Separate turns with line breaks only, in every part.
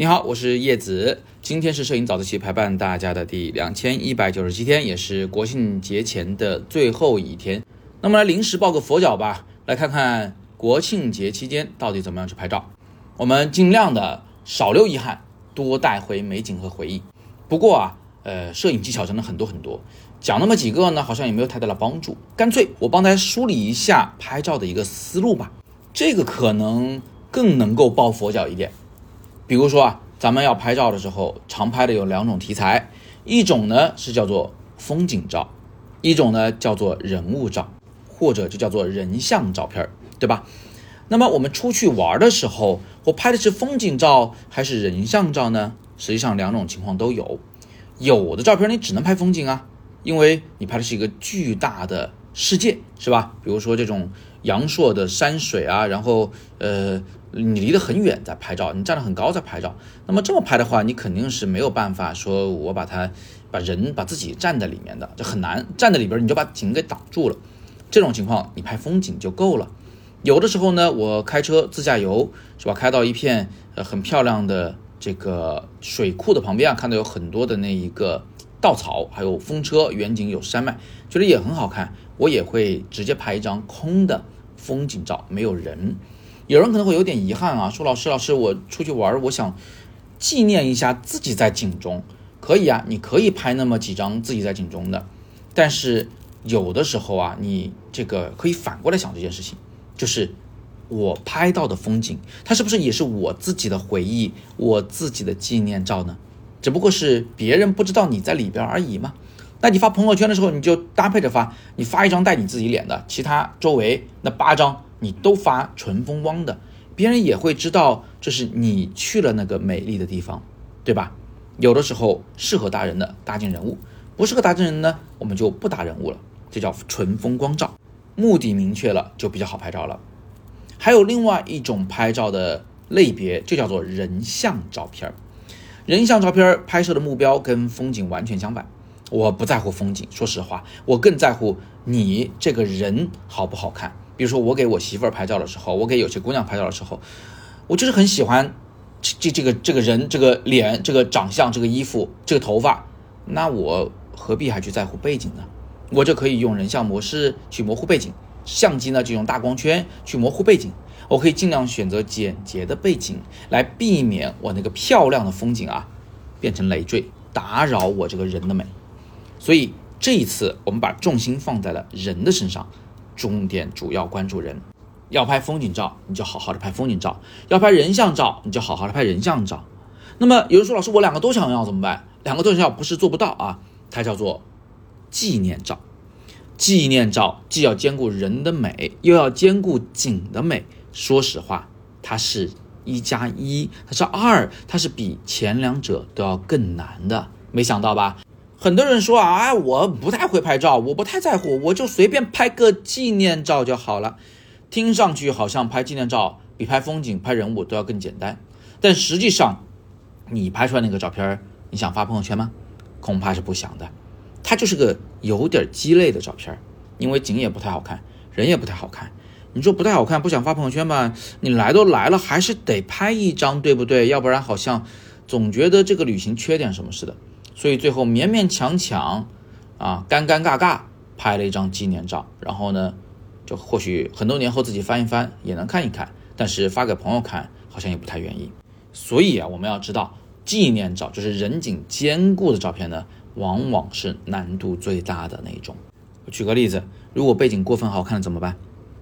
你好，我是叶子。今天是摄影早自习陪伴大家的第两千一百九十七天，也是国庆节前的最后一天。那么来临时抱个佛脚吧，来看看国庆节期间到底怎么样去拍照。我们尽量的少留遗憾，多带回美景和回忆。不过啊，呃，摄影技巧真的很多很多，讲那么几个呢，好像也没有太大的帮助。干脆我帮大家梳理一下拍照的一个思路吧，这个可能更能够抱佛脚一点。比如说啊，咱们要拍照的时候，常拍的有两种题材，一种呢是叫做风景照，一种呢叫做人物照，或者就叫做人像照片，对吧？那么我们出去玩的时候，我拍的是风景照还是人像照呢？实际上两种情况都有。有的照片你只能拍风景啊，因为你拍的是一个巨大的世界，是吧？比如说这种阳朔的山水啊，然后呃。你离得很远在拍照，你站得很高在拍照，那么这么拍的话，你肯定是没有办法说我把它把人把自己站在里面的，就很难站在里边，你就把景给挡住了。这种情况你拍风景就够了。有的时候呢，我开车自驾游是吧，开到一片呃很漂亮的这个水库的旁边啊，看到有很多的那一个稻草，还有风车，远景有山脉，觉得也很好看，我也会直接拍一张空的风景照，没有人。有人可能会有点遗憾啊，说老师老师，我出去玩，我想纪念一下自己在景中，可以啊，你可以拍那么几张自己在景中的，但是有的时候啊，你这个可以反过来想这件事情，就是我拍到的风景，它是不是也是我自己的回忆，我自己的纪念照呢？只不过是别人不知道你在里边而已嘛。那你发朋友圈的时候，你就搭配着发，你发一张带你自己脸的，其他周围那八张。你都发纯风光的，别人也会知道这是你去了那个美丽的地方，对吧？有的时候适合搭人的搭进人物，不适合达人呢，我们就不搭人物了，这叫纯风光照。目的明确了，就比较好拍照了。还有另外一种拍照的类别，就叫做人像照片儿。人像照片拍摄的目标跟风景完全相反。我不在乎风景，说实话，我更在乎你这个人好不好看。比如说，我给我媳妇儿拍照的时候，我给有些姑娘拍照的时候，我就是很喜欢这这这个这个人、这个脸、这个长相、这个衣服、这个头发，那我何必还去在乎背景呢？我就可以用人像模式去模糊背景，相机呢就用大光圈去模糊背景，我可以尽量选择简洁的背景，来避免我那个漂亮的风景啊变成累赘，打扰我这个人的美。所以这一次我们把重心放在了人的身上。重点主要关注人，要拍风景照，你就好好的拍风景照；要拍人像照，你就好好的拍人像照。那么有人说，老师，我两个都想要怎么办？两个都想要不是做不到啊，它叫做纪念照。纪念照既要兼顾人的美，又要兼顾景的美。说实话，它是一加一，它是二，它是比前两者都要更难的。没想到吧？很多人说啊，哎，我不太会拍照，我不太在乎，我就随便拍个纪念照就好了。听上去好像拍纪念照比拍风景、拍人物都要更简单，但实际上，你拍出来那个照片，你想发朋友圈吗？恐怕是不想的。它就是个有点鸡肋的照片，因为景也不太好看，人也不太好看。你说不太好看，不想发朋友圈吧？你来都来了，还是得拍一张，对不对？要不然好像总觉得这个旅行缺点什么似的。所以最后勉勉强强，啊，尴尴尬尬拍了一张纪念照，然后呢，就或许很多年后自己翻一翻也能看一看，但是发给朋友看好像也不太愿意。所以啊，我们要知道，纪念照就是人景兼顾的照片呢，往往是难度最大的那一种。举个例子，如果背景过分好看了怎么办？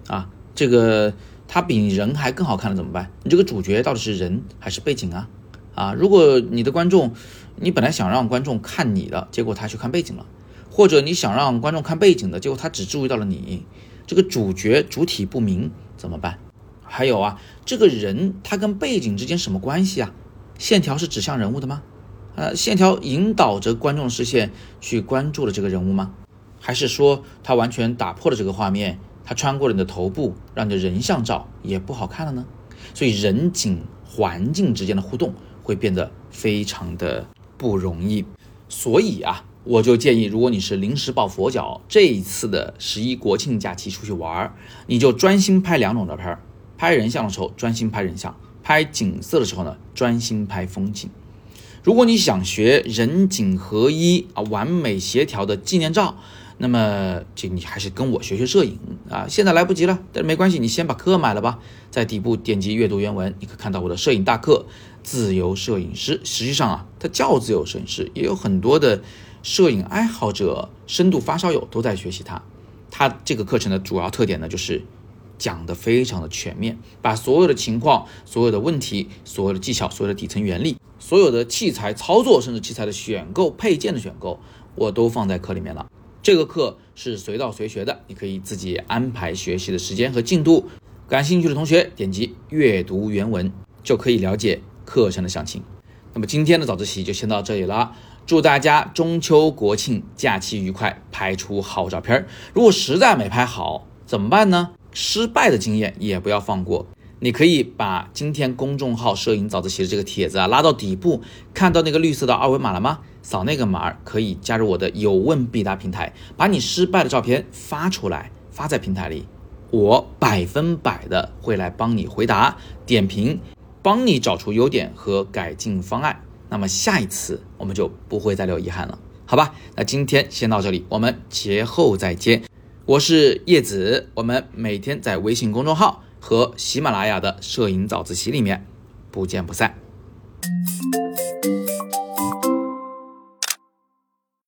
啊，这个它比人还更好看了怎么办？你这个主角到底是人还是背景啊？啊，如果你的观众，你本来想让观众看你的，结果他去看背景了，或者你想让观众看背景的，结果他只注意到了你，这个主角主体不明怎么办？还有啊，这个人他跟背景之间什么关系啊？线条是指向人物的吗？呃，线条引导着观众视线去关注了这个人物吗？还是说他完全打破了这个画面，他穿过了你的头部，让你的人像照也不好看了呢？所以人景环境之间的互动。会变得非常的不容易，所以啊，我就建议，如果你是临时抱佛脚，这一次的十一国庆假期出去玩，你就专心拍两种照片儿，拍人像的时候专心拍人像，拍景色的时候呢，专心拍风景。如果你想学人景合一啊，完美协调的纪念照，那么这你还是跟我学学摄影啊。现在来不及了，但是没关系，你先把课买了吧。在底部点击阅读原文，你可以看到我的摄影大课《自由摄影师》。实际上啊，它叫自由摄影师，也有很多的摄影爱好者、深度发烧友都在学习它。它这个课程的主要特点呢，就是讲的非常的全面，把所有的情况、所有的问题、所有的技巧、所有的底层原理。所有的器材操作，甚至器材的选购、配件的选购，我都放在课里面了。这个课是随到随学的，你可以自己安排学习的时间和进度。感兴趣的同学点击阅读原文就可以了解课程的详情。那么今天的早自习就先到这里了，祝大家中秋国庆假期愉快，拍出好照片。如果实在没拍好怎么办呢？失败的经验也不要放过。你可以把今天公众号“摄影早自习”的这个帖子啊拉到底部，看到那个绿色的二维码了吗？扫那个码可以加入我的有问必答平台，把你失败的照片发出来，发在平台里，我百分百的会来帮你回答、点评，帮你找出优点和改进方案。那么下一次我们就不会再留遗憾了，好吧？那今天先到这里，我们节后再见。我是叶子，我们每天在微信公众号。和喜马拉雅的摄影早自习里面不见不散。